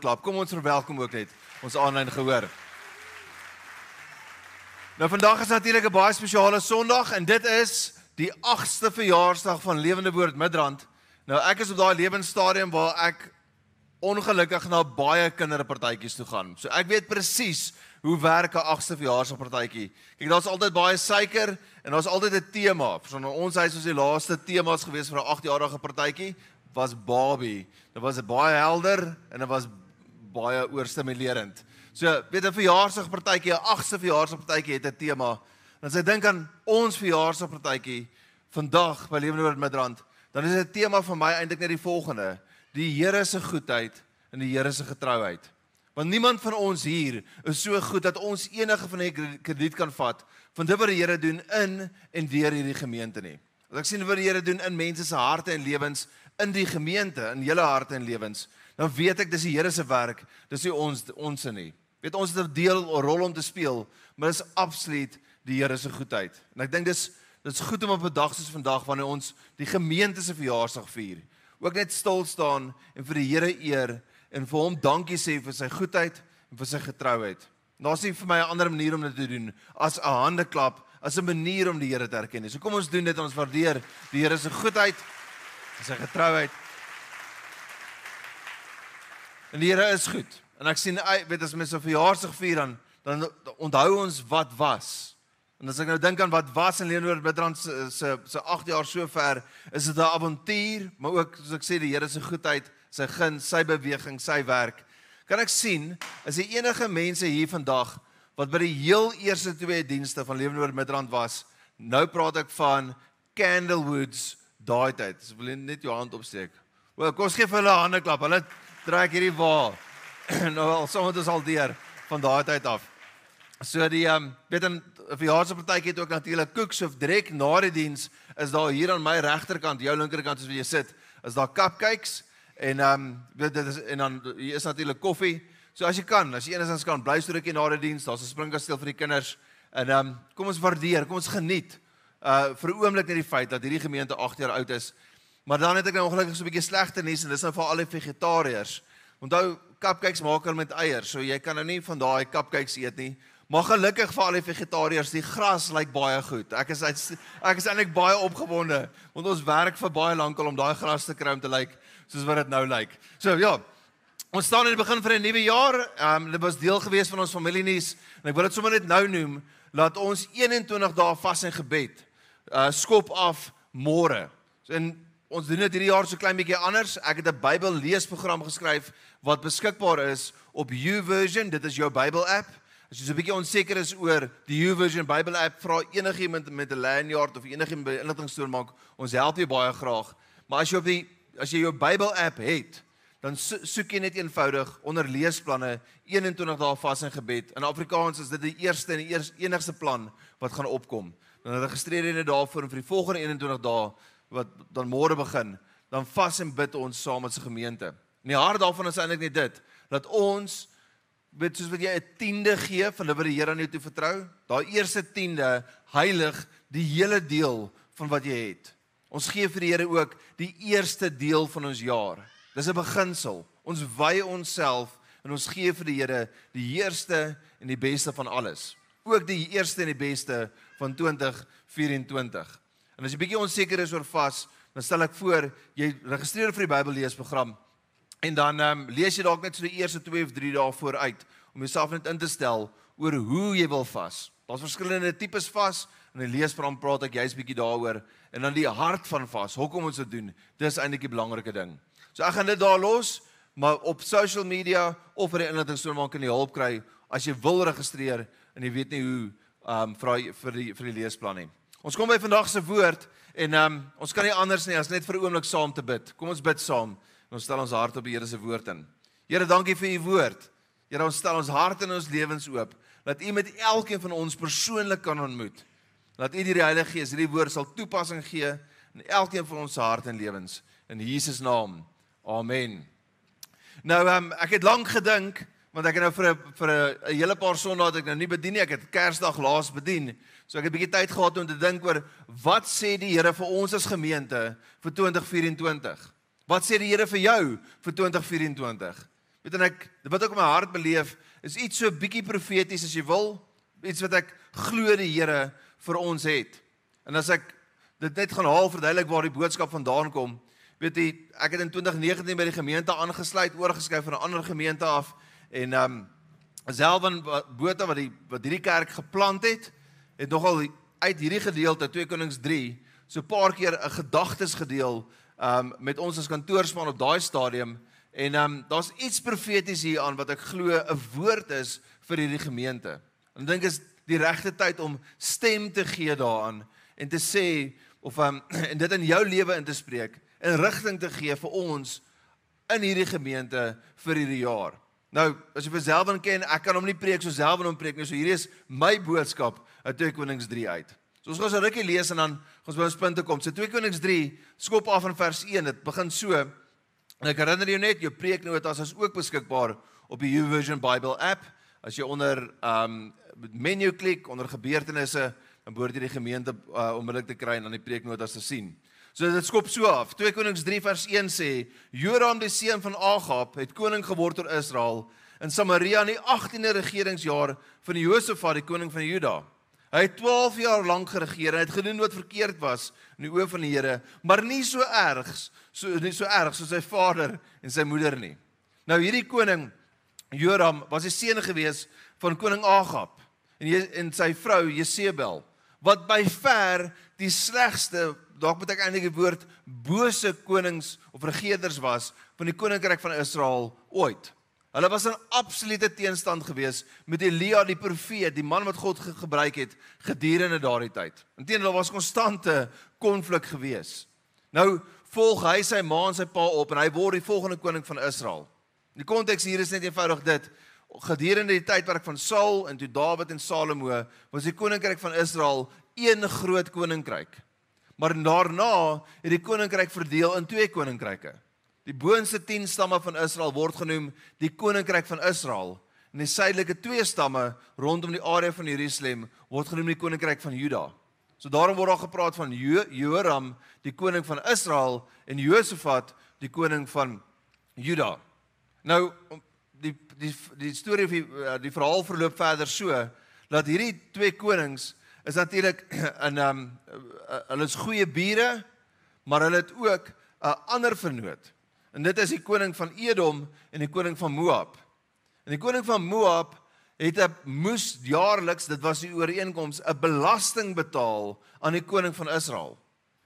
Klap. Kom ons verwelkom ook net ons aanlyn gehoor. Nou vandag is natuurlik 'n baie spesiale Sondag en dit is die 8ste verjaarsdag van Lewende Woord Midrand. Nou ek is op daai lewensstadium waar ek ongelukkig na baie kinderpartytjies toe gaan. So ek weet presies hoe werk 'n 8ste verjaarsdagpartytjie. Kyk, daar's altyd baie suiker en daar's altyd 'n tema. So in ons huis was die laaste temas gewees vir 'n 8-jarige partytjie was Barbie. Dit was baie helder en dit was baie oorstimulerend. So, weet 'n verjaarsdagpartytjie, 'n 8ste verjaarsdagpartytjie het 'n tema. En as jy dink aan ons verjaarsdagpartytjie vandag by Lewende Woord Midrand, dan is dit tema vir my eintlik net die volgende: die Here se goedheid en die Here se getrouheid. Want niemand van ons hier is so goed dat ons enige van die krediet kan vat van dit wat die Here doen in en deur hierdie gemeente nie. As ek sien wat die Here doen in mense se harte en lewens in die gemeente, in julle harte en lewens, dan weet ek dis die Here se werk, dis nie ons ons nie. Weet ons het 'n deel 'n rol om te speel, maar dis absoluut die Here se goedheid. En ek dink dis dit's goed om op 'n dag soos vandag wanneer ons die gemeente se verjaarsdag vier, ook net stil staan en vir die Here eer en vir hom dankie sê vir sy goedheid en vir sy getrouheid. Daar's nie vir my 'n ander manier om dit te doen as 'n hande klap, as 'n manier om die Here te erken nie. So kom ons doen dit, ons waardeer die Here se goedheid en sy getrouheid. En die Here is goed. En ek sien weet as mense 'n verjaarsdag vier dan dan onthou ons wat was. En as ek nou dink aan wat was in Leonard Bidrand se se se 8 jaar sover, is dit 'n avontuur, maar ook soos ek sê die Here se goedheid, sy gun, sy beweging, sy werk. Kan ek sien is die enige mense hier vandag wat by die heel eerste twee dienste van Leonard Bidrand was. Nou praat ek van Candlewoods daai tyd. Dis wil net jou hand opsteek. Wel, kom ons gee vir hulle 'n hande klap. Hulle trek hierdie wa. nou al sommer dis al deur van daai tyd af. So die ehm um, weet 'n verjaarsdagpartytjie het ook natuurlik koeks of direk na die diens is daar hier aan my regterkant, jou linkerkant as jy sit, is daar cupcakes en ehm um, dit is en dan hier is natuurlik koffie. So as jy kan, as jy enigsins kan, bly so rukkie na die diens, daar's 'n springkasteel vir die kinders. En ehm um, kom ons waardeer, kom ons geniet uh vir 'n oomblik net die feit dat hierdie gemeente 8 jaar oud is Maar dan het ek nou ongelukkig so 'n bietjie slegte nuus en dis nou vir al die vegetariërs. Onthou, cupcakes maak hulle met eiers, so jy kan nou nie van daai cupcakes eet nie. Maar gelukkig vir al die vegetariërs, die gras lyk baie goed. Ek is ek is eintlik baie opgewonde want ons werk vir baie lank al om daai gras te kry om te lyk soos wat dit nou lyk. So ja, ons staan aan die begin van 'n nuwe jaar. Ehm um, dit was deel gewees van ons familienuus en ek wil dit sommer net nou noem, laat ons 21 dae vas en gebed uh skop af môre. So in Ons doen dit hierdie jaar so klein bietjie anders. Ek het 'n Bybel leesprogram geskryf wat beskikbaar is op YouVersion. Dit is jou Bybel app. As jy so 'n bietjie onseker is oor die YouVersion Bybel app, vra enigiemand met 'n lanyard of enigiemand by inligtingstoon maak. Ons help jou baie graag. Maar as jy op die as jy jou Bybel app het, dan soek jy net eenvoudig onder leesplanne 21 dae vas en gebed. In Afrikaans is dit die eerste en die eers, enigste plan wat gaan opkom. Dan registreer jy net daarvoor vir die volgende 21 dae wat dan môre begin, dan vas en bid ons saam as 'n gemeente. En die hart daarvan is eintlik net dit dat ons weet soos wat jy 'n tiende gee van wat die Here aan jou toe vertrou, daai eerste tiende heilig die hele deel van wat jy het. Ons gee vir die Here ook die eerste deel van ons jaar. Dis 'n beginsel. Ons wy onsself en ons gee vir die Here die eerste en die beste van alles. Ook die eerste en die beste van 2024. En as jy bietjie onseker is oor vas, dan stel ek voor jy registreer vir die Bybelleesprogram en dan um, lees jy dalk net so die eerste 2 of 3 dae vooruit om jouself net in te stel oor hoe jy wil vas. Daar's verskillende tipes vas en in die leesprogram praat ek juist bietjie daaroor en dan die hart van vas. Hoekom ons dit doen? Dis eintlik die belangrike ding. So ek gaan dit daar los, maar op social media of vir die inligting maak kan jy hulp kry as jy wil registreer en jy weet nie hoe ehm um, vra vir die vir die leesplan nie. Ons kom by vandag se woord en ehm um, ons kan nie anders nie as net vir 'n oomblik saam te bid. Kom ons bid saam. Ons stel ons hart op die Here se woord in. Here, dankie vir u woord. Here, ons stel ons hart en ons lewens oop dat u met elkeen van ons persoonlik kan ontmoet. Dat u die Heilige Gees hierdie woord sal toepassing gee in elkeen van ons harte en lewens in Jesus naam. Amen. Nou um, ek het lank gedink want ek het nou vir 'n vir 'n hele paar sondae ek nou nie bedien nie. Ek het Kersdag laas bedien. So ek het 'n bietjie tyd gehad om te dink oor wat sê die Here vir ons as gemeente vir 2024? Wat sê die Here vir jou vir 2024? Weet en ek wat ek in my hart beleef is iets so bietjie profeties as jy wil, iets wat ek glo die Here vir ons het. En as ek dit net gaan haal verduidelik waar die boodskap vandaan kom. Weet jy, ek het in 2019 by die gemeente aangesluit, oorgeskuif van 'n ander gemeente af en ehm um, Selwan Botha wat die wat hierdie kerk geplant het, het nogal uit hierdie gedeelte 2 Konings 3 so 'n paar keer 'n gedagtes gedeel um, met ons as kantoorspan op daai stadium en um, daar's iets profeties hier aan wat ek glo 'n woord is vir hierdie gemeente. En dink is die regte tyd om stem te gee daaraan en te sê of um, en dit in jou lewe in te spreek en rigting te gee vir ons in hierdie gemeente vir hierdie jaar. Nou, as jy vir Selwyn ken, ek kan hom nie preek so Selwyn hom preek nie. So hierdie is my boodskap uit 2 Konings 3 uit. Ons gaan 'n rukkie lees en dan ons by ons punte kom. So 2 Konings 3 skop af in vers 1. Dit begin so. En ek herinner jou net, jou preeknotas is ook beskikbaar op die YouVersion Bible app. As jy onder um menu klik onder gebeurtenisse dan behoort jy die gemeente uh, onmiddellik te kry en dan die preeknotas te sien. So dit skop so af. 2 Konings 3 vers 1 sê: Joram die seun van Agab het koning geword oor Israel in Samaria in die 18de regeringsjaar van Josafat die koning van Juda. Hy het 12 jaar lank geregeer en het gedoen wat verkeerd was in die oë van die Here, maar nie so erg so nie so erg soos sy vader en sy moeder nie. Nou hierdie koning Joram was die seun gewees van koning Agab en en sy vrou Jesebel wat by ver die slegste, dalk moet ek eintlik die woord bose konings of regerders was van die koninkryk van Israel ooit. Hulle was 'n absolute teenstand geweest met Elia die profeet, die man wat God ge gebruik het gedurende daardie tyd. Inteendeel was konstante konflik geweest. Nou volg hy sy ma en sy pa op en hy word die volgende koning van Israel. Die konteks hier is net eenvoudig dit gedurende die tydperk van Saul en toe Dawid en Salomo was die koninkryk van Israel een groot koninkryk. Maar daarna het die koninkryk verdeel in twee koninkryke. Die boonste 10 stamme van Israel word genoem die koninkryk van Israel en die suidelike twee stamme rondom die area van Jerusalem word genoem die koninkryk van Juda. So daarom word daar gepraat van jo Joram, die koning van Israel en Josafat, die koning van Juda. Nou die die die storie of die, eh, die verhaal verloop verder so dat hierdie twee konings is natuurlik in ehm um, hulle is goeie bure, maar hulle het ook 'n ander vernoot. En dit is die koning van Edom en die koning van Moab. En die koning van Moab het 'n moes jaarliks, dit was die ooreenkoms, 'n belasting betaal aan die koning van Israel.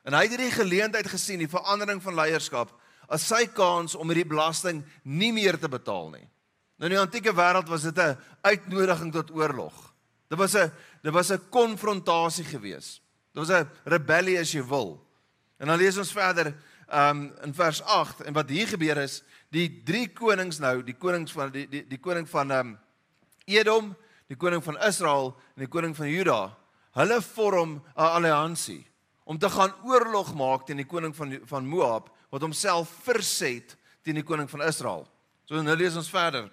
En hy het hierdie geleentheid gesien, die verandering van leierskap, as sy kans om hierdie belasting nie meer te betaal nie. Nou in die antieke wêreld was dit 'n uitnodiging tot oorlog. Dit was 'n dit was 'n konfrontasie gewees. Dit was 'n rebellie as jy wil. En dan lees ons verder um in vers 8 en wat hier gebeur is, die drie konings nou, die konings van die die die koning van um Edom, die koning van Israel en die koning van Juda, hulle vorm 'n alliansie om te gaan oorlog maak teen die koning van van Moab wat homself verset teen die koning van Israel. So nou lees ons verder.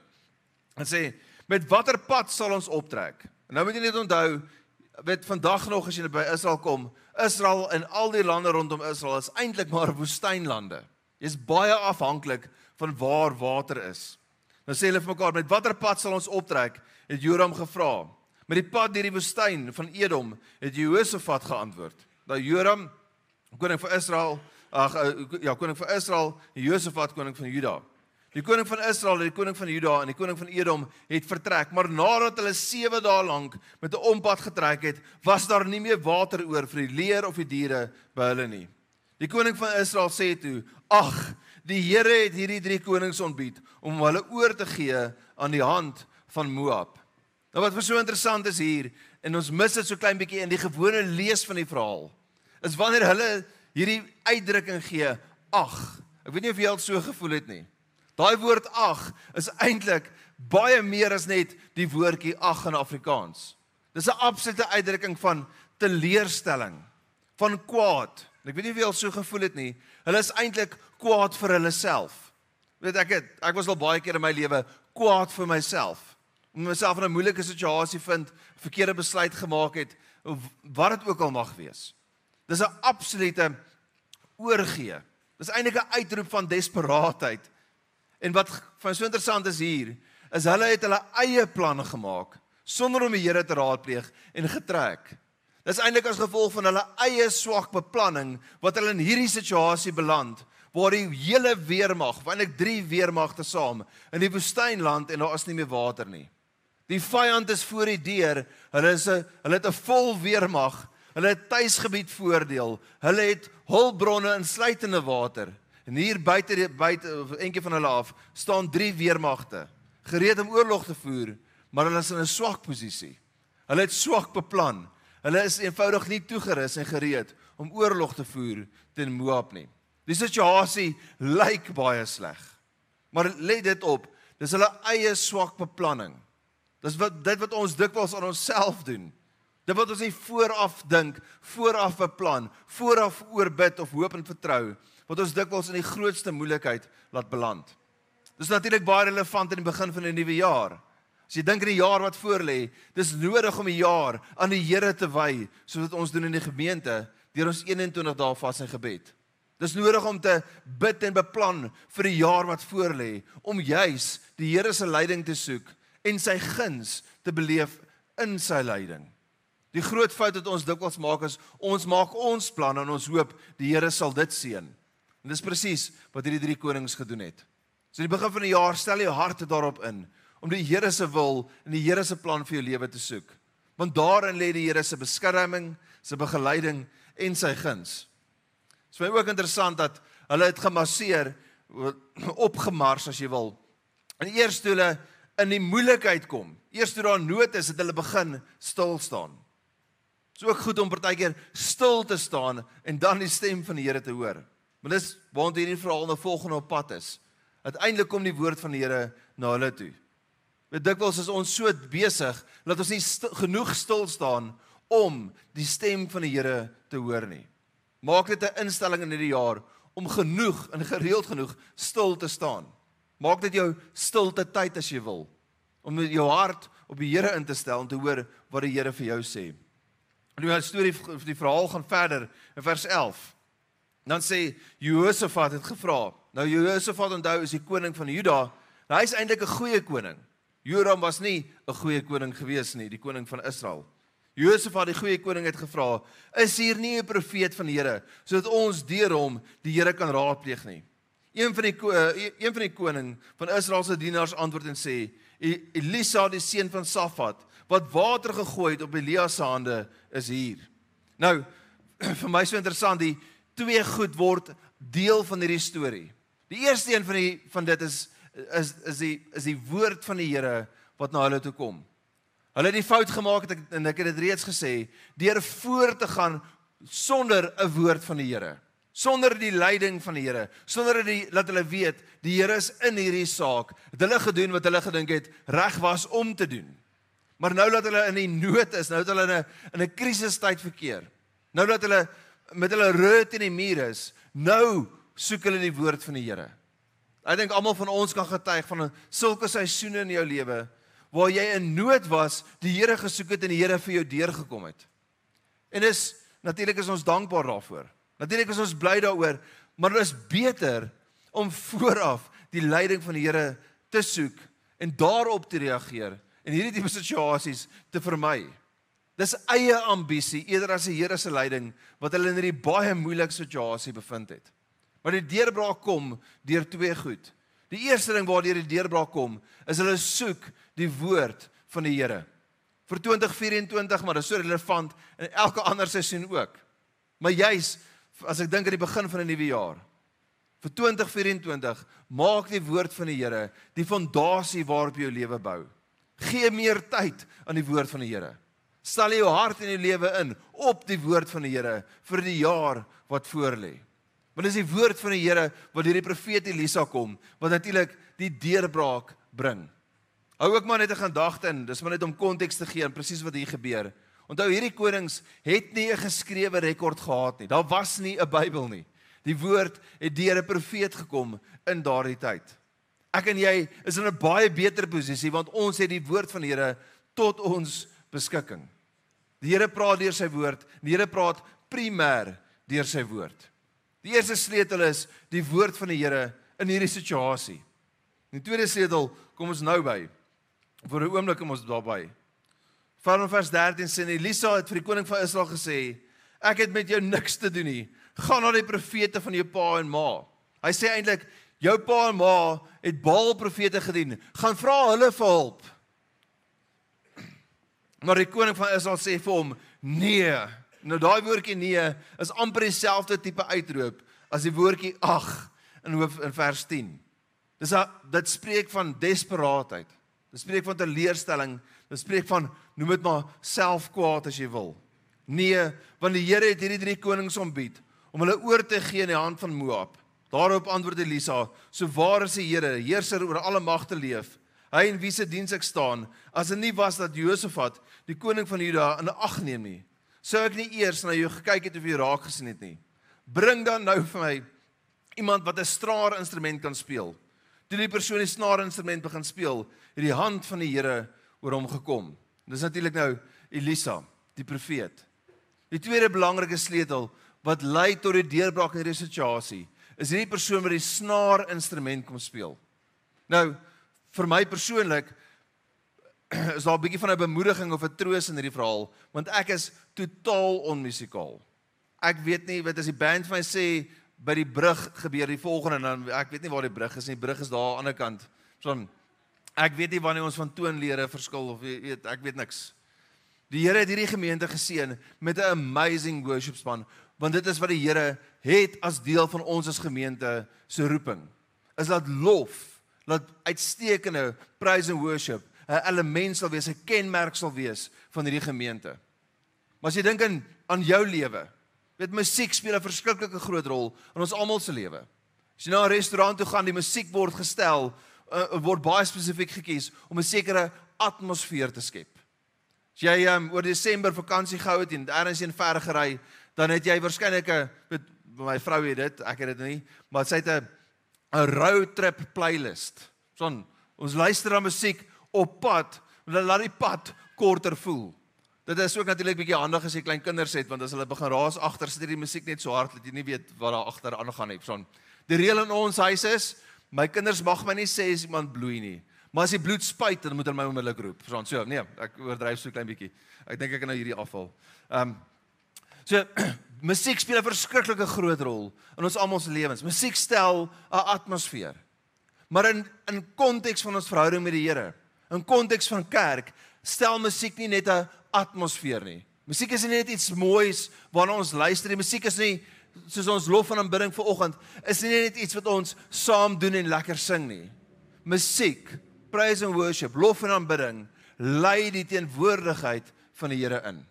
En sê met watter pad sal ons optrek? En nou moet jy net onthou, weet vandag nog as jy by Israel kom, Israel en al die lande rondom Israel is eintlik maar woestynlande. Jy's baie afhanklik van waar water is. Nou sê hulle vir mekaar, met watter pad sal ons optrek? Het Joram gevra. Met die pad deur die woestyn van Edom, het Jehosafat geantwoord. Nou Joram, koning van Israel, ag eh, ja, koning van Israel, Jehosafat koning van Juda. Die koning van Israel die koning van Juda en die koning van Edom het vertrek, maar nadat hulle 7 dae lank met 'n ompad getrek het, was daar nie meer water oor vir die leer of die diere by hulle nie. Die koning van Israel sê toe: "Ag, die Here het hierdie drie konings ontbied om hulle oor te gee aan die hand van Moab." Nou wat vir so interessant is hier en ons mis dit so klein bietjie in die gewone lees van die verhaal. Is wanneer hulle hierdie uitdrukking gee: "Ag." Ek weet nie of jy al so gevoel het nie. Daai woord ag is eintlik baie meer as net die woordjie ag in Afrikaans. Dis 'n absolute uitdrukking van teleurstelling, van kwaad. Ek weet nie jy al so gevoel het nie. Hulle is eintlik kwaad vir hulle self. Weet ek het, ek was al baie keer in my lewe kwaad vir myself. Om myself in 'n moeilike situasie vind, verkeerde besluit gemaak het of wat dit ook al mag wees. Dis 'n absolute oorgee. Dis eintlik 'n uitroep van desperaatheid. En wat van so interessant is hier, is hulle het hulle eie planne gemaak sonder om die Here te raadpleeg en getrek. Dis eintlik as gevolg van hulle eie swak beplanning wat hulle in hierdie situasie beland waar die hele weermag, wanneer 3 weermagte saam in die woestynland en daar is nie meer water nie. Die vyand is voor die deur. Hulle is 'n hulle het 'n vol weermag. Hulle het tuisgebied voordeel. Hulle het hulpbronne insluitende water. En hier buite buite eentjie van hulle af staan drie weermagte gereed om oorlog te voer, maar hulle is in 'n swak posisie. Hulle het swak beplan. Hulle is eenvoudig nie toegerus en gereed om oorlog te voer teen Moab nie. Die situasie lyk baie sleg. Maar let dit op, dis hulle eie swak beplanning. Dis wat dit wat ons dikwels aan onsself doen. Dit wat ons nie vooraf dink, vooraf beplan, vooraf oorbid of hoop en vertrou, wat ons dikwels in die grootste moeilikheid laat beland. Dis natuurlik baie relevant in die begin van 'n nuwe jaar. As jy dink aan die jaar wat voorlê, dis nodig om die jaar aan die Here te wy, soos wat ons doen in die gemeente deur ons 21 dae vas en gebed. Dis nodig om te bid en beplan vir die jaar wat voorlê, om juis die Here se leiding te soek en sy guns te beleef in sy leiding. Die groot fout wat ons dikwels maak is ons maak ons planne en ons hoop die Here sal dit seën. En dis presies wat hierdie drie konings gedoen het. So in die begin van die jaar stel jou hart daarop in om die Here se wil en die Here se plan vir jou lewe te soek. Want daarin lê die Here se beskerming, sy begeleiding en sy guns. Dit is my ook interessant dat hulle het gemasseer opgemars as jy wil. En eers toe hulle in die moeilikheid kom. Eers toe daar nood is, het hulle begin stil staan. Dit is ook goed om partykeer stil te staan en dan die stem van die Here te hoor. Maar dis waar hierdie verhaal nou volgende op pad is. Uiteindelik kom die woord van die Here na hulle toe. Weet dikwels is ons so besig dat ons nie st genoeg stil staan om die stem van die Here te hoor nie. Maak dit 'n instelling in hierdie jaar om genoeg en gereeld genoeg stil te staan. Maak dit jou stilte tyd as jy wil om jou hart op die Here in te stel om te hoor wat die Here vir jou sê. En die storie van die verhaal gaan verder in vers 11. Dan sê Josafat het gevra. Nou Josafat onthou is die koning van Juda. Nou, hy is eintlik 'n goeie koning. Joram was nie 'n goeie koning gewees nie, die koning van Israel. Josafat die goeie koning het gevra: "Is hier nie 'n profeet van die Here sodat ons deur hom die Here kan raadpleeg nie?" Een van die eh, een van die koning van Israel se dienaars antwoord en sê: e-, "Elisa die seun van Safat wat water gegooi het op Elia se hande is hier." Nou, vir my so interessant, die twee goed word deel van hierdie storie. Die eerste een van die van dit is is is die is die woord van die Here wat na hulle toe kom. Hulle het die fout gemaak het en ek het dit reeds gesê, deur voor te gaan sonder 'n woord van die Here sonder die leiding van die Here, sonder dat die dat hulle weet die Here is in hierdie saak. Het hulle gedoen wat hulle gedink het reg was om te doen. Maar nou dat hulle in die nood is, nou dat hulle in 'n in 'n krisistyd verkeer. Nou dat hulle met hulle rug in die muur is, nou soek hulle die woord van die Here. Ek dink almal van ons kan getuig van sulke seisoene in jou lewe waar jy in nood was, die Here gesoek het en die Here vir jou deurgekom het. En dis natuurlik is ons dankbaar daarvoor. Natuurlik is ons bly daaroor, maar dit is beter om vooraf die leiding van die Here te soek en daarop te reageer en hierdie tipe situasies te vermy. Dis eie ambisie eerder as die Here se leiding wat hulle in hierdie baie moeilike situasie bevind het. Maar die deurbraak kom deur twee goed. Die eerste ding waardeur die deurbraak kom, is hulle soek die woord van die Here. Vir 2024, maar dit is so relevant in elke ander seisoen ook. Maar juis as ek dink aan die begin van 'n nuwe jaar vir 2024 maak die woord van die Here die fondasie waarop jy jou lewe bou. Gee meer tyd aan die woord van die Here. Stel jou hart en jou lewe in op die woord van die Here vir die jaar wat voorlê. Want dis die woord van die Here wat deur die profeet Elisa kom wat natuurlik die deurbraak bring. Hou ook maar net 'n gedagte in, dis maar net om konteks te gee en presies wat hier gebeur. Onthou hierdie konings het nie 'n geskrewe rekord gehad nie. Daar was nie 'n Bybel nie. Die woord het deur 'n profeet gekom in daardie tyd. Ek en jy is in 'n baie beter posisie want ons het die woord van die Here tot ons beskikking. Die Here praat deur sy woord. Die Here praat primêr deur sy woord. Die eerste sleutel is die woord van die Here in hierdie situasie. Die tweede sleutel kom ons nou by. Vir 'n oomblik kom ons daarby. Van vers 13 sê Elisa het vir die koning van Israel gesê: "Ek het met jou niks te doen nie. Gaan na die profete van jou pa en ma." Hy sê eintlik: "Jou pa en ma het Baal profete gedien. Gaan vra hulle vir hulp." Maar die koning van Israel sê vir hom: "Nee." Nou daai woordjie nee is amper dieselfde tipe uitroep as die woordjie ag in hoof in vers 10. Dis a, dit spreek van desperaatheid. Dit spreek van teleurstelling. Dit spreek van noem dit maar selfkwaad as jy wil. Nee, want die Here het hierdie drie konings ontbied om hulle oor te gee in die hand van Moab. Daarop antwoord Elisa: "So waar is die Here, heerser oor alle magte leef, hy en wie se diens ek staan, as dit nie was dat Josafat, die koning van Juda, in ag neem nie, sou ek nie eers na jou gekyk het of jy raak gesien het nie. Bring dan nou vir my iemand wat 'n straar instrument kan speel." Toe die persoon die snaar instrument begin speel, het die hand van die Here oor hom gekom. Dis natuurlik nou Elisa, die profeet. Die tweede belangrike sleutel wat lei tot die deurbraak in hierdie situasie, is hierdie persoon wat die snaar instrument kom speel. Nou, vir my persoonlik is daar 'n bietjie van 'n bemoediging of 'n troos in hierdie verhaal, want ek is totaal onmusikaal. Ek weet nie wat as die band vir my sê by die brug gebeur die volgende en dan ek weet nie waar die brug is nie. Die brug is daar aan die ander kant. So ek weet nie wanneer ons van toonlede verskil of weet ek weet niks. Die Here het hierdie gemeente geseën met 'n amazing worship span, want dit is wat die Here het as deel van ons as gemeente se roeping. Is dat lof, dat uitstekende praise and worship 'n element sal wees, 'n kenmerk sal wees van hierdie gemeente. Maar as jy dink aan aan jou lewe, weet musiek speel 'n verskriklike groot rol in ons almal se lewe. As jy na 'n restaurant toe gaan, die musiek word gestel, uh, word baie spesifiek gekies om 'n sekere atmosfeer te skep. As jy um, oor Desember vakansie gehou het en ergens in ver gery, dan het jy waarskynlik 'n weet my vrou weet dit, ek het dit nie, maar sy het 'n 'n road trip playlist. Son, ons luister na musiek op pad, laat die pad korter voel. Dit is ook natuurlik bietjie handig as jy klein kinders het want as hulle begin raas agter sit die musiek net so hard dat jy nie weet wat daar agter aangaan nie. Son. Die reël in ons huis is my kinders mag my nie sê as iemand bloei nie. Maar as die bloed spuit dan moet hulle my onmiddellik roep. Son. So nee, ek oordryf so klein bietjie. Ek dink ek kan nou hierdie afval. Ehm um, So musiek speel 'n verskriklike groot rol in ons almal se lewens. Musiek stel 'n atmosfeer. Maar in in konteks van ons verhouding met die Here, in konteks van kerk stel musiek nie net 'n atmosfeer nie. Musiek is nie net iets moois waarna ons luister nie. Musiek is nie soos ons lof en aanbidding vir oggend is nie net iets wat ons saam doen en lekker sing nie. Musiek, praise and worship, lof en aanbidding lei die teenwoordigheid van die Here in.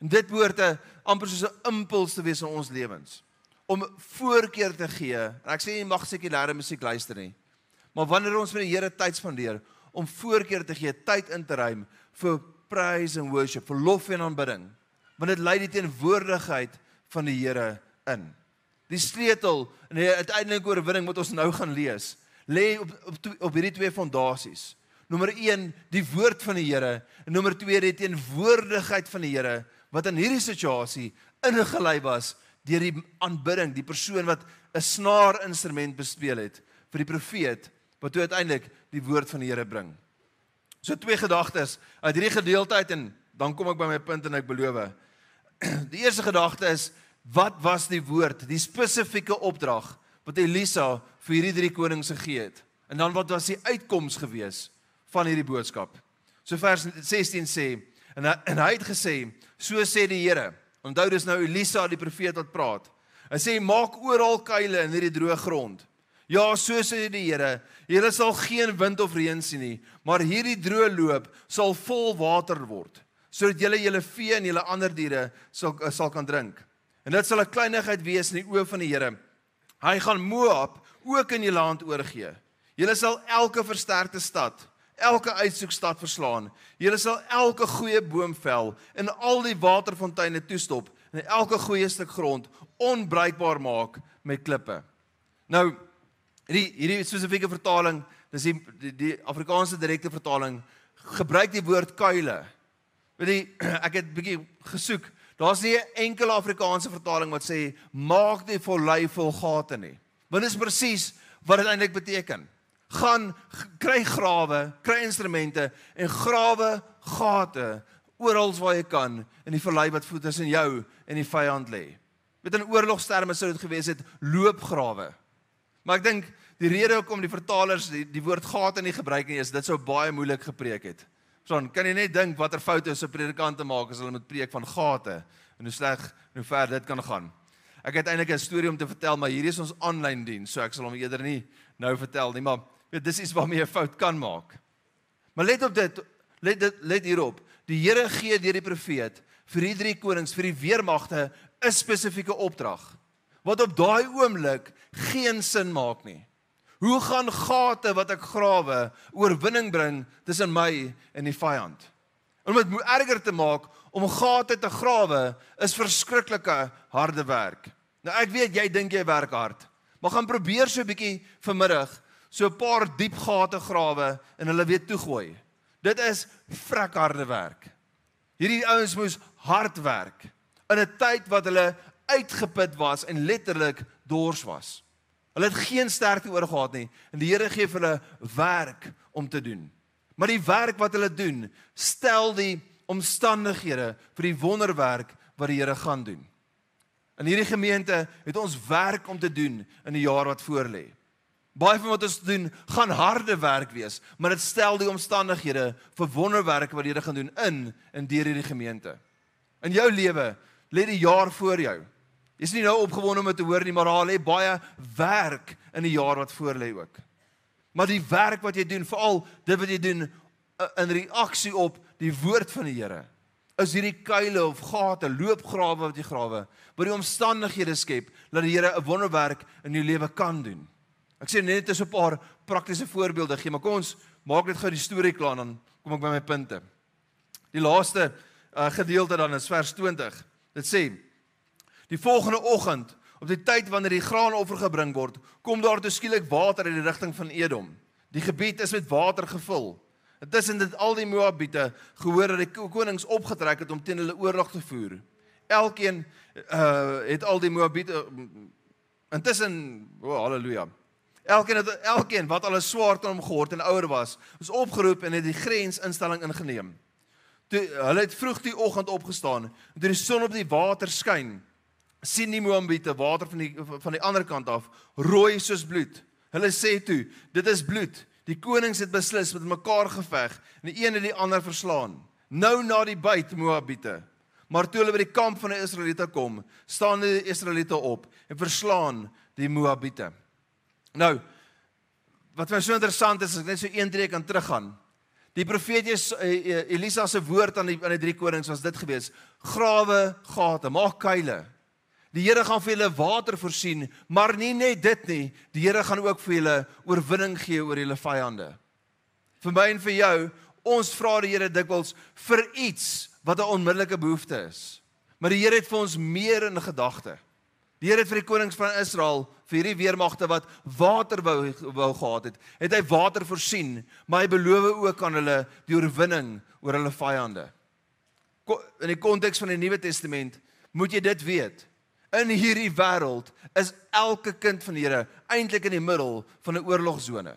En dit behoort 'n amper soos 'n impuls te wees in ons lewens om voorkeur te gee. En ek sê jy mag sekulêre musiek luister nie. Maar wanneer ons met die Here tyd spandeer, om voorkeur te gee, tyd in te ruim vir praise and worship, vir lof en aanbidding. Want dit lei die teenwoordigheid van die Here in. Die sleutel in die uiteindelike oorwinning wat ons nou gaan lees, lê op op op hierdie twee fondasies. Nommer 1, die woord van die Here en nommer 2, die teenwoordigheid van die Here wat in hierdie situasie ingelei was deur die aanbidding, die persoon wat 'n snaar instrument bespeel het vir die profeet wat toe uiteindelik die woord van die Here bring. So twee gedagtes uit hierdie gedeelte uit en dan kom ek by my punt en ek beloof. Die eerste gedagte is wat was die woord, die spesifieke opdrag wat Elisa vir hierdie drie konings gegee het? En dan wat was die uitkoms gewees van hierdie boodskap? So vers 16 sê en hy, en hy het gesê, so sê die Here. Onthou dis nou Elisa die profeet wat praat. Hy sê maak oral kuile in hierdie droë grond Ja, so sê die Here, julle sal geen wind of reën sien nie, maar hierdie droë loop sal vol water word, sodat julle julle vee en julle ander diere sal sal kan drink. En dit sal 'n kleinigheid wees in die oë van die Here. Hy gaan Moab ook in julle hand oorgee. Julle sal elke versterkte stad, elke uitsoekstad verslaan. Julle sal elke goeie boom vel en al die waterfonteine toestop en elke goeie stuk grond onbruikbaar maak met klippe. Nou Hierdie hierdie spesifieke vertaling dis die die, die Afrikaanse direkte vertaling gebruik die woord kuile. Weet jy, ek het bietjie gesoek. Daar's nie 'n enkele Afrikaanse vertaling wat sê maak die vollei vol gate nie. Want dit is presies wat dit eintlik beteken. Gaan kry grawe, kry instrumente en grawe gate oral waar jy kan in die vallei wat voet tussen jou en die vyand lê. Met 'n oorlogsterme sou dit gewees het loopgrawe. Maar ek dink die rede hoekom die vertalers die, die woord gate nie gebruik nie is dit sou baie moeilik gepreek het. Son, kan jy net dink watter foute so predikante maak as hulle met preek van gate en hoe sleg en hoe ver dit kan gaan. Ek het eintlik 'n storie om te vertel, maar hierdie is ons aanlyn diens, so ek sal hom eerder nie nou vertel nie, maar weet dis iets waarmee jy 'n fout kan maak. Maar let op dit, let dit let hierop. Die Here gee deur die profeet vir die drie konings, vir die weermagte 'n spesifieke opdrag wat op daai oomblik geen sin maak nie. Hoe gaan gate wat ek grawe oorwinning bring tussen my en die vyand? Om dit erger te maak om gate te grawe is verskriklike harde werk. Nou ek weet jy dink jy werk hard, maar gaan probeer so 'n bietjie vanmiddag so 'n paar diep gate grawe en hulle weer toegooi. Dit is vrek harde werk. Hierdie ouens moes hard werk in 'n tyd wat hulle uitgeput was en letterlik dors was. Hulle het geen sterkte oor gehad nie en die Here gee vir hulle werk om te doen. Maar die werk wat hulle doen, stel die omstandighede vir die wonderwerk wat die Here gaan doen. In hierdie gemeente het ons werk om te doen in die jaar wat voorlê. Baie van wat ons doen, gaan harde werk wees, maar dit stel die omstandighede vir wonderwerke wat die Here gaan doen in en deur hierdie gemeente. In jou lewe lê die jaar voor jou. Jy's nie nou opgewonde om dit te hoor nie, maar daar lê baie werk in die jaar wat voor lê ook. Maar die werk wat jy doen, veral dit wat jy doen uh, in reaksie op die woord van die Here, is hierdie kuile of gate, loopgrawe wat jy grawe, wat die omstandighede skep dat die Here 'n wonderwerk in jou lewe kan doen. Ek sê net 'n paar praktiese voorbeelde gee, maar kom ons maak net gou die storie klaar dan kom ek by my punte. Die laaste uh, gedeelte dan is vers 20. Dit sê Die volgende oggend, op die tyd wanneer die graanoffer gebring word, kom daar toe skielik water in die rigting van Edom. Die gebied is met water gevul. Intussen het al die Moabiete gehoor dat die konings opgetrek het om teen hulle oorlog te voer. Elkeen uh het al die Moabiete intussen, o oh, haleluja. Elkeen het elkeen wat al 'n swaard aan hom gehord en ouer was, is opgeroep en het die grensinstelling ingeneem. Toe hulle het vroeg die oggend opgestaan toe die son op die water skyn, sien die Moabiete water van die van die ander kant af rooi soos bloed. Hulle sê toe, dit is bloed. Die konings het beslis met mekaar geveg en die een het die ander verslaan. Nou na die byt Moabiete. Maar toe hulle by die kamp van die Israeliete kom, staan die Israeliete op en verslaan die Moabiete. Nou wat vir so interessant is, as ek net so een tree kan teruggaan. Die profeet Elisa se woord aan die aan die drie konings was dit gewees: grawe gate, maak kuile. Die Here gaan vir julle water voorsien, maar nie net dit nie. Die Here gaan ook vir julle oorwinning gee oor julle vyande. Vir my en vir jou, ons vra die Here dikwels vir iets wat 'n onmiddellike behoefte is. Maar die Here het vir ons meer in gedagte. Die Here het vir die konings van Israel, vir hierdie weermagte wat water wou wou gehad het, het hy water voorsien, maar hy beloof ook aan hulle die oorwinning oor hulle vyande. In die konteks van die Nuwe Testament moet jy dit weet. In hierdie wêreld is elke kind van die Here eintlik in die middel van 'n oorlogsone.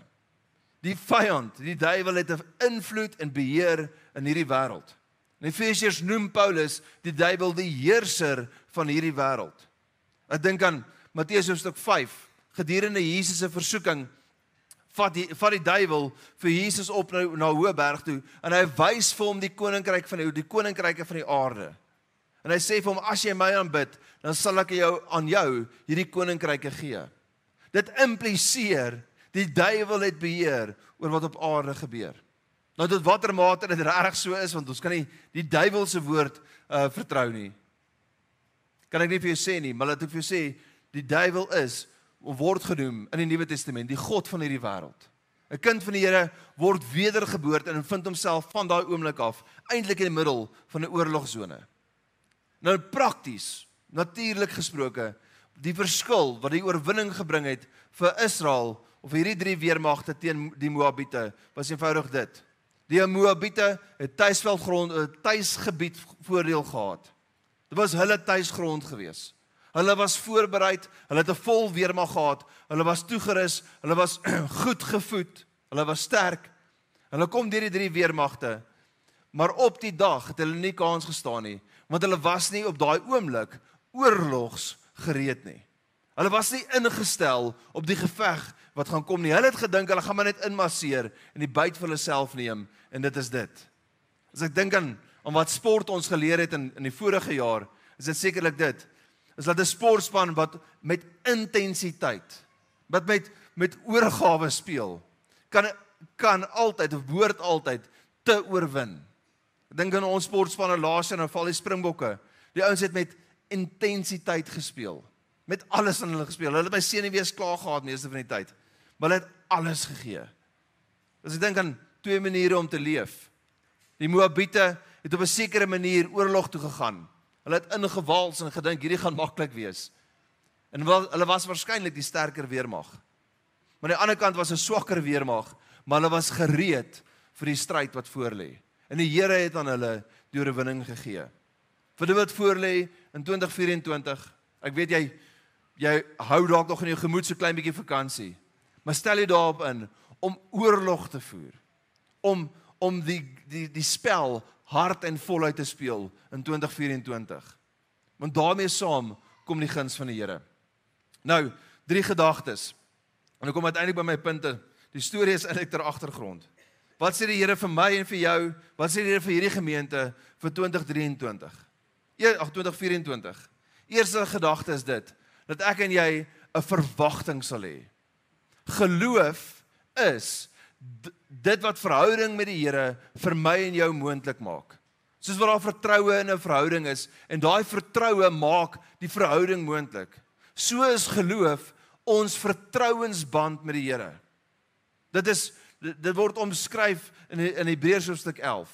Die vyand, die duiwel het 'n invloed en beheer in hierdie wêreld. In Efesiërs noem Paulus die duiwel die heerser van hierdie wêreld. Ek dink aan Matteus hoofstuk 5, gedurende Jesus se versoeking vat die vat die duiwel vir Jesus op na na Hoëberg toe en hy wys vir hom die koninkryk van die die koninkryke van die aarde. En hy sê vir hom as jy my aanbid, dan sal ek jou aan jou hierdie koninkryke gee. Dit impliseer die duiwel het beheer oor wat op aarde gebeur. Nou tot watter mate dit reg so is want ons kan nie die duiwel se woord uh vertrou nie. Kan ek nie vir jou sê nie, maar laat ek vir jou sê die duiwel is word genoem in die Nuwe Testament die god van hierdie wêreld. 'n Kind van die Here word wedergeboorte en vind homself van daai oomblik af eintlik in die middel van 'n oorlogsone. Nou prakties natuurlik gesproke die verskil wat die oorwinning gebring het vir Israel of hierdie drie weermagte teen die Moabiete was eenvoudig dit. Die Moabiete het tuisveldgrond, 'n eh, tuisgebied voordeel gehad. Dit was hulle tuisgrond gewees. Hulle was voorberei, hulle het 'n vol weermag gehad, hulle was toegerus, hulle was goed gevoed, hulle was sterk. Hulle kom deur die drie weermagte. Maar op die dag het hulle nie kans gestaan nie, want hulle was nie op daai oomblik oorlogs gereed nie. Hulle was nie ingestel op die geveg wat gaan kom nie. Hulle het gedink hulle gaan maar net inmasseer en die byt vir hulle self neem en dit is dit. As ek dink aan aan wat sport ons geleer het in in die vorige jaar, is dit sekerlik dit. Is dat 'n sportspan wat met intensiteit, wat met met oorgawe speel, kan kan altyd of behoort altyd te oorwin. Dink aan ons sportspanne laas jaar nou val die Springbokke. Die ouens het met intensiteit gespeel. Met alles in hulle gespeel. Hulle het by senuwees klaar gehad meeste van die tyd. Maar hulle het alles gegee. As ek dink aan twee maniere om te leef. Die Moabiete het op 'n sekere manier oorlog toe gegaan. Hulle het ingewals en gedink hierdie gaan maklik wees. En wel, hulle was waarskynlik die sterker weermag. Maar aan die ander kant was 'n swakker weermag, maar hulle was gereed vir die stryd wat voorlê. En die Here het aan hulle die oorwinning gegee. Vir dit wat voorlê in 2024. Ek weet jy jy hou dalk nog in jou gemoed so klein bietjie vakansie. Maar stel jy daarop in om oorlog te voer. Om om die die die spel hard en voluit te speel in 2024. Want daarmee saam kom die guns van die Here. Nou, drie gedagtes. En ek kom uiteindelik by my punte. Die storie is eintlik ter agtergrond. Wat sê die Here vir my en vir jou? Wat sê die Here vir hierdie gemeente vir 2023? Ja, 2024. Eerste gedagte is dit dat ek en jy 'n verwagting sal hê. Geloof is dit wat verhouding met die Here vir my en jou moontlik maak. Soos wat daar vertroue in 'n verhouding is en daai vertroue maak die verhouding moontlik. So is geloof ons vertrouensband met die Here. Dit is dit word omskryf in in Hebreërs hoofstuk 11.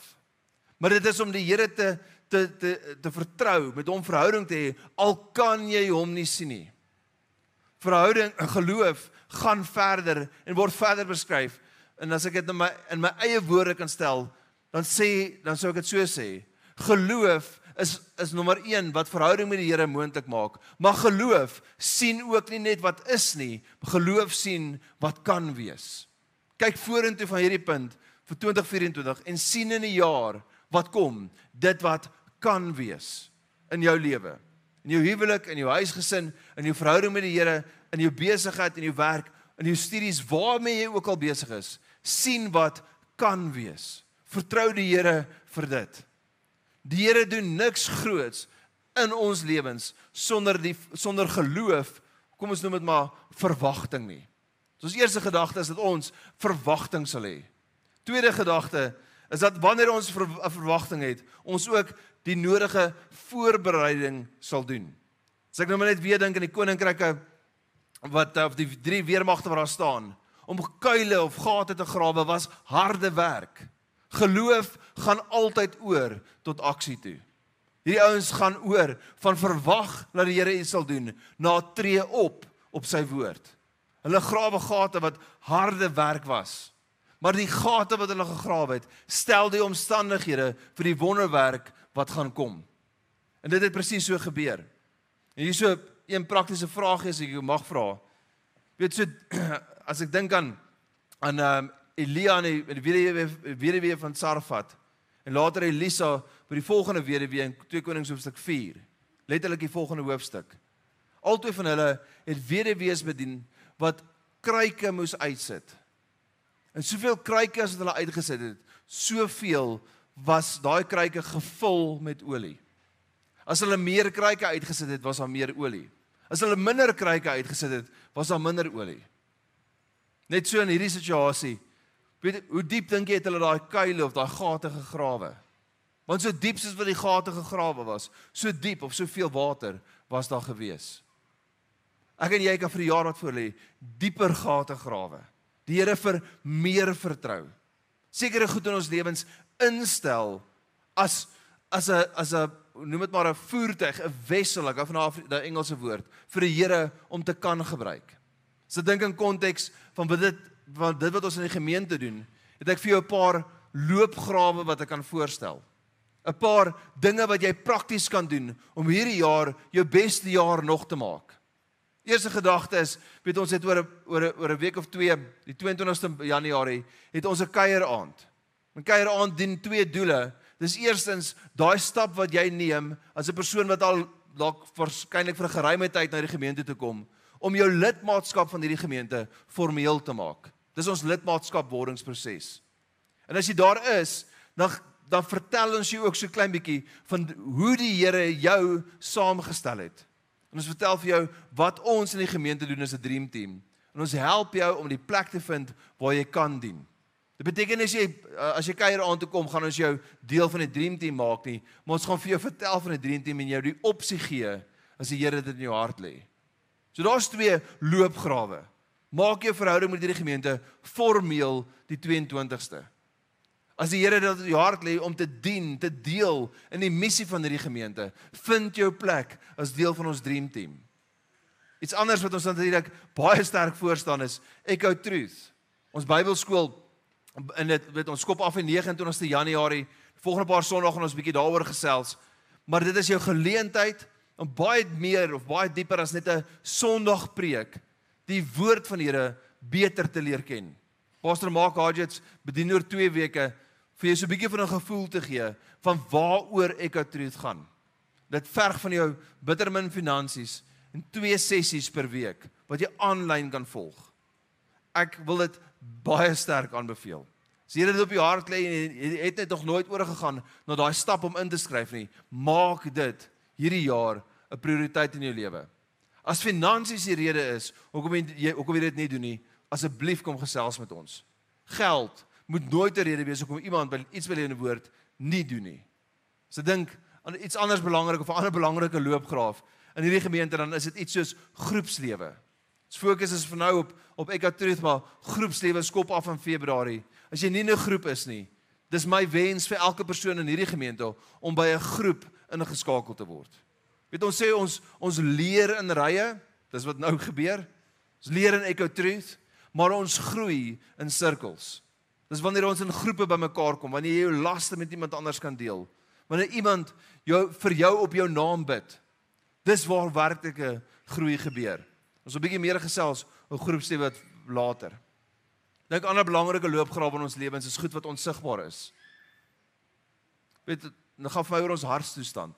Maar dit is om die Here te te te te vertrou, met hom verhouding te hê al kan jy hom nie sien nie. Verhouding, geloof gaan verder en word verder beskryf. En as ek dit in my in my eie woorde kan stel, dan sê dan sou ek dit so sê. Geloof is is nommer 1 wat verhouding met die Here moontlik maak. Maar geloof sien ook nie net wat is nie, geloof sien wat kan wees. Kyk vorentoe van hierdie punt vir 2024 en sien in 'n jaar wat kom, dit wat kan wees in jou lewe. In jou huwelik, in jou huisgesin, in jou verhouding met die Here, in jou besigheid, in jou werk, in jou studies, waarmee jy ook al besig is, sien wat kan wees. Vertrou die Here vir dit. Die Here doen niks groots in ons lewens sonder die sonder geloof, kom ons noem dit maar verwagting nie. So ons eerste gedagte is dat ons verwagting sal hê. Tweede gedagte is dat wanneer ons 'n ver, verwagting het, ons ook die nodige voorbereiding sal doen. As ek nou net weer dink aan die koninkryke wat of die drie weermagte wat daar staan, om kuile of gate te grawe was harde werk. Geloof gaan altyd oor tot aksie toe. Hierdie ouens gaan oor van verwag dat die Here iets sal doen na tree op op sy woord. Hulle grawe gate wat harde werk was. Maar die gate wat hulle gegrawe het, stel die omstandighede vir die wonderwerk wat gaan kom. En dit het presies so gebeur. En hier so 'n praktiese vraag is ek mag vra. Weet so as ek dink aan aan um, Elia en die, weduwee weduwee van Sarfat en later Elisa by die volgende weduwee in 2 Konings hoofstuk 4. Letterlik die volgende hoofstuk. Altwee van hulle het weduwees bedien wat kruike moes uitsit. En soveel kruike as wat hulle uitgesit het, soveel was daai kruike gevul met olie. As hulle meer kruike uitgesit het, was daar meer olie. As hulle minder kruike uitgesit het, was daar minder olie. Net so in hierdie situasie. Weet hoe diep dink jy het hulle daai kuile of daai gate gegrawe? Want so diep soos wat die gate gegrawe was, so diep of soveel water was daar gewees. Ek en jy kan vir die jaar wat voor lê, dieper gate grawe. Die Here vir meer vertrou. Sekere goed in ons lewens instel as as 'n as 'n noem dit maar 'n voertuig, 'n wessel, ek hou van daai Engelse woord vir die Here om te kan gebruik. As ek dink in konteks van wat dit van dit wat ons in die gemeente doen, het ek vir jou 'n paar loopgrawe wat ek kan voorstel. 'n Paar dinge wat jy prakties kan doen om hierdie jaar jou beste jaar nog te maak. Eerste gedagte is, weet ons het oor 'n oor 'n oor 'n week of 2, die 22ste Januarie, het ons 'n kuieraand. 'n Kuieraand dien twee doele. Dis eerstens daai stap wat jy neem as 'n persoon wat al dalk waarskynlik vir 'n geruime tyd na die gemeente toe kom om jou lidmaatskap van hierdie gemeente formeel te maak. Dis ons lidmaatskapwordingsproses. En as jy daar is, dan dan vertel ons jou ook so klein bietjie van hoe die Here jou saamgestel het. En ons vertel vir jou wat ons in die gemeente doen as 'n dream team. En ons help jou om die plek te vind waar jy kan dien. Dit beteken as jy as jy kuier aan toe kom, gaan ons jou deel van die dream team maak nie, maar ons gaan vir jou vertel van die dream team en jou die opsie gee as die Here dit in jou hart lê. So daar's twee loopgrawe. Maak jou verhouding met hierdie gemeente formeel die 22ste. As die Here dit in jou hart lê om te dien, te deel in die missie van hierdie gemeente, vind jou plek as deel van ons dream team. Iets anders wat ons natuurlik baie sterk voor staan is Echo Truth. Ons Bybelskool in dit weet ons skop af in 29ste Januarie. Volgende paar Sondae gaan ons bietjie daaroor gesels. Maar dit is jou geleentheid om baie meer of baie dieper as net 'n Sondag preek die woord van die Here beter te leer ken. Pastor Mark Hodges bedien oor 2 weke vir jou so 'n bietjie van 'n gevoel te gee van waaroor Echo Truth gaan. Dit verg van jou bittermin finansies en twee sessies per week wat jy aanlyn kan volg. Ek wil dit baie sterk aanbeveel. As jy dit op jou hart lê en jy het net nog nooit oorgegaan na daai stap om in te skryf nie, maak dit hierdie jaar 'n prioriteit in jou lewe. As finansies die rede is hoekom jy hoekom jy dit nie doen nie, asseblief kom gesels met ons. Geld moet nooit 'n rede wees hoekom iemand by iets wil in 'n woord nie doen nie. As jy dink aan iets anders belangrik of 'n ander belangrike loopgraaf in hierdie gemeente dan is dit iets soos groepslewe. Ons fokus is vir nou op op Ekatruth maar groepslewe skop af in Februarie. As jy nie 'n groep is nie, dis my wens vir elke persoon in hierdie gemeente om by 'n groep ingeskakel te word. Weet ons sê ons ons leer in rye, dis wat nou gebeur. Ons leer in Ekatruth, maar ons groei in sirkels. Dis wanneer ons in groepe bymekaar kom, wanneer jy jou laste met iemand anders kan deel. Wanneer iemand jou vir jou op jou naam bid. Dis waar werklike groei gebeur. Ons 'n bietjie meer gesels oor groepslewe wat later. Dink ander belangrike loopgrawe in ons lewens is goed wat onsigbaar is. Weet, nou gaan vir my oor ons hartstoestand.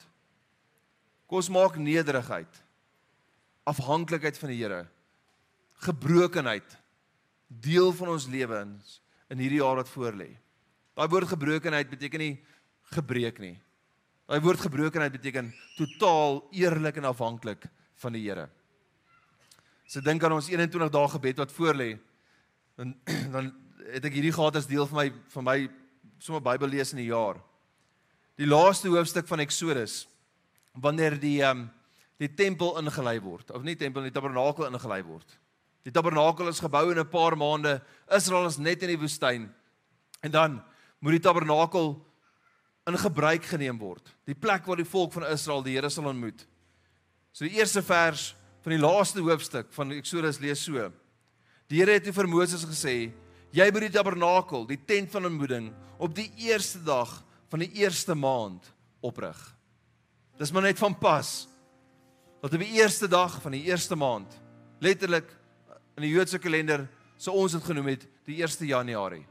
Kom ons maak nederigheid, afhanklikheid van die Here, gebrokenheid deel van ons lewens in hierdie jaar wat voorlê. Daai woord gebrokenheid beteken nie gebreek nie. Daai woord gebrokenheid beteken totaal eerlik en afhanklik van die Here. As ek dink aan ons 21 dae gebed wat voorlê, dan dan het ek hierdie gehad as deel van my van my sommer Bybel lees in die jaar. Die laaste hoofstuk van Eksodus wanneer die ehm um, die tempel ingelei word of nie tempel nie tabernakel ingelei word. Die tabernakel is gebou in 'n paar maande. Israel is net in die woestyn. En dan moet die tabernakel in gebruik geneem word. Die plek waar die volk van Israel die Here sal ontmoet. So die eerste vers van die laaste hoofstuk van Eksodus lees so. Die Here het vir Moses gesê: "Jy moet die tabernakel, die tent van ontmoeting, op die eerste dag van die eerste maand oprig." Dis maar net van pas. Dat op die eerste dag van die eerste maand, letterlik in die Joodse kalender so ons dit genoem het die 1 Januarie.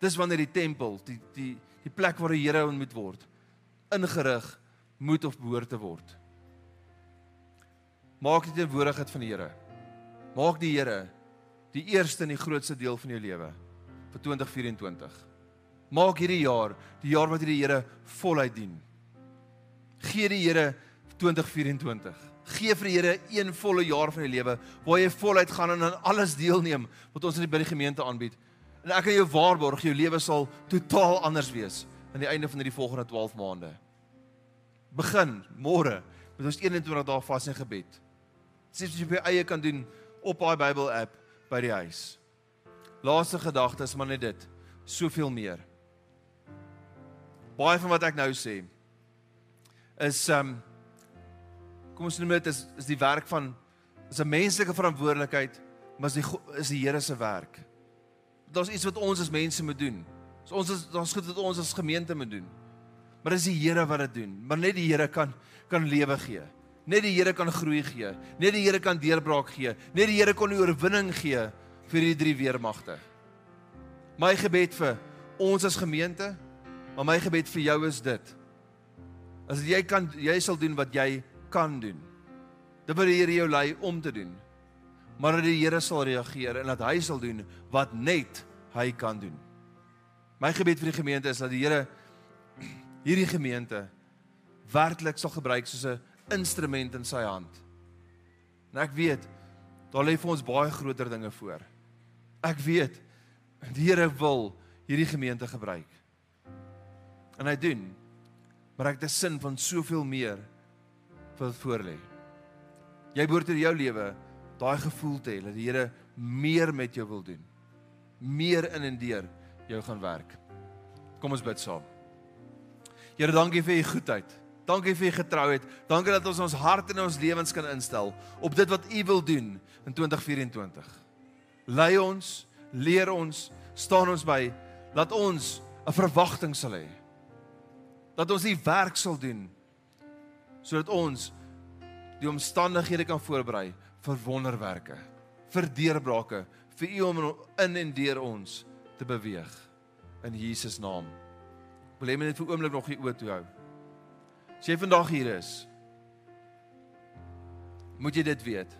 Dis wanneer die tempel, die die die plek waar die Here ontmoet word, ingerig moet of behoort te word. Maak dit 'n woordigheid van die Here. Maak die Here die eerste en die grootste deel van jou lewe vir 2024. Maak hierdie jaar die jaar wat jy die Here voluit dien. Gee die Here 2024 gee vir die Here een volle jaar van die lewe waar jy voluit gaan en aan alles deelneem wat ons in die by die gemeente aanbied. En ek kan jou waarborg jou lewe sal totaal anders wees aan die einde van hierdie volgende 12 maande. Begin môre met ons 21 dae vas en gebed. Sies jy by eie kan doen op daai Bybel app by die huis. Laaste gedagte is maar net dit. Soveel meer. Baie van wat ek nou sê is um kom ons noem dit is is die werk van is 'n menslike verantwoordelikheid, maar is die is die Here se werk. Daar's iets wat ons as mense moet doen. So ons is daar's goed wat ons as gemeente moet doen. Maar dis die Here wat dit doen. Maar net die Here kan kan lewe gee. Net die Here kan groei gee. Net die Here kan deurbraak gee. Net die Here kon die oorwinning gee vir die drie weermagte. My gebed vir ons as gemeente, maar my gebed vir jou is dit. As jy kan jy sal doen wat jy kan doen. Dit wat die Here jou lei om te doen. Maar dat die Here sal reageer en dat hy sal doen wat net hy kan doen. My gebed vir die gemeente is dat die Here hierdie gemeente werklik sal gebruik soos 'n instrument in sy hand. En ek weet daar lê vir ons baie groter dinge voor. Ek weet die Here wil hierdie gemeente gebruik. En hy doen. Maar ek het 'n sin van soveel meer wat voor lê. Jy behoort in jou lewe daai gevoel te hê dat die Here meer met jou wil doen. Meer in en deur jou gaan werk. Kom ons bid saam. Here, dankie vir u goedheid. Dankie vir u getrouheid. Dankie dat ons ons hart en ons lewens kan instel op dit wat u wil doen in 2024. Lei ons, leer ons, staan ons by dat ons 'n verwagting sal hê. Dat ons die werk sal doen sodat ons die omstandighede kan voorberei vir wonderwerke, vir deurbrake, vir u om in en deur ons te beweeg in Jesus naam. Wil jy net vir oomblik nog die oë toe hou? As jy vandag hier is, moet jy dit weet.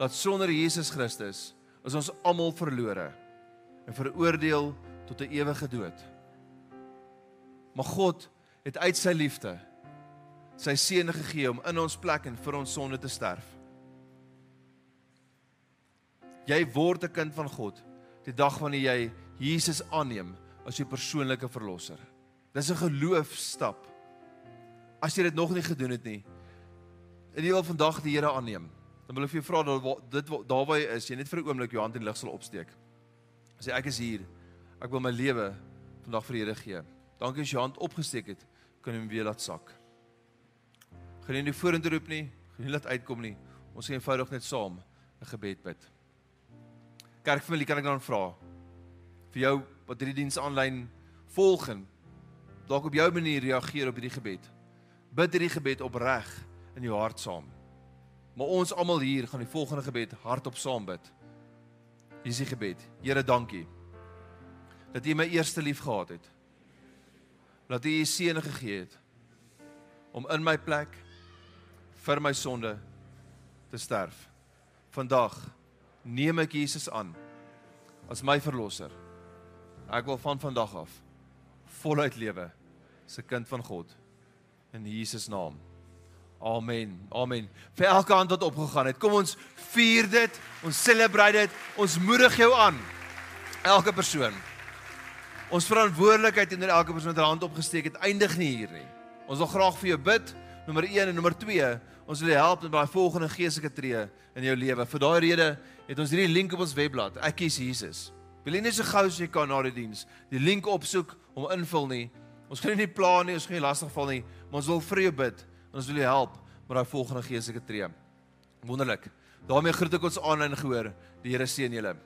Dat sonder Jesus Christus is ons almal verlore en veroordeel tot 'n ewige dood. Maar God het uit sy liefde sy seun gegee om in ons plek en vir ons sonde te sterf. Jy word 'n kind van God die dag wanneer jy Jesus aanneem as jou persoonlike verlosser. Dis 'n geloofstap. As jy dit nog nie gedoen het nie, en jy wil vandag die Here aanneem, dan wil ek vir jou vra dat dit daar waar jy is, jy net vir 'n oomblik jou hand in die lug sal opsteek. Sê ek is hier. Ek wil my lewe vandag vir die Here gee. Dankie as jy jou hand opgesteek het, kan jy hom weer laat sak. Gaan nie vorentoe roep nie, gaan nie laat uitkom nie. Ons sê eenvoudig net saam 'n gebed bid. Kerkfamilie, kan ek dan vra vir jou wat hierdie diens aanlyn volg en dalk op jou manier reageer op hierdie gebed bid hierdie gebed opreg in jou hart saam. Maar ons almal hier gaan die volgende gebed hardop saam bid. Hier is die gebed. Here, dankie dat U my eerste lief gehad het. Dat U U seun gegee het om in my plek vir my sonde te sterf. Vandag neem ek Jesus aan as my verlosser. Ek wil van vandag af voluit lewe as 'n kind van God in Jesus naam. Amen. Amen. Vir elke hand wat opgegaan het, kom ons vier dit, ons celebrate dit, ons moedig jou aan. Elke persoon. Ons verantwoordelikheid teenoor elke persoon wat 'n hand opgesteek het, eindig nie hier nie. Ons wil graag vir jou bid. Nommer 1 en nommer 2, ons wil help met daai volgende geestelike tree in jou lewe. Vir daai rede het ons hierdie link op ons webblad. Ek kies Jesus. Wil jy net so gou as jy kan na die diens die link opsoek om invul nie. Ons gaan nie pla nie, ons gaan nie lastig val nie, maar ons wil vir jou bid ons wil jou help met daai volgende geestelike tree. Wonderlik. daarmee groet ek ons aan en gehoor. Die Here seën julle.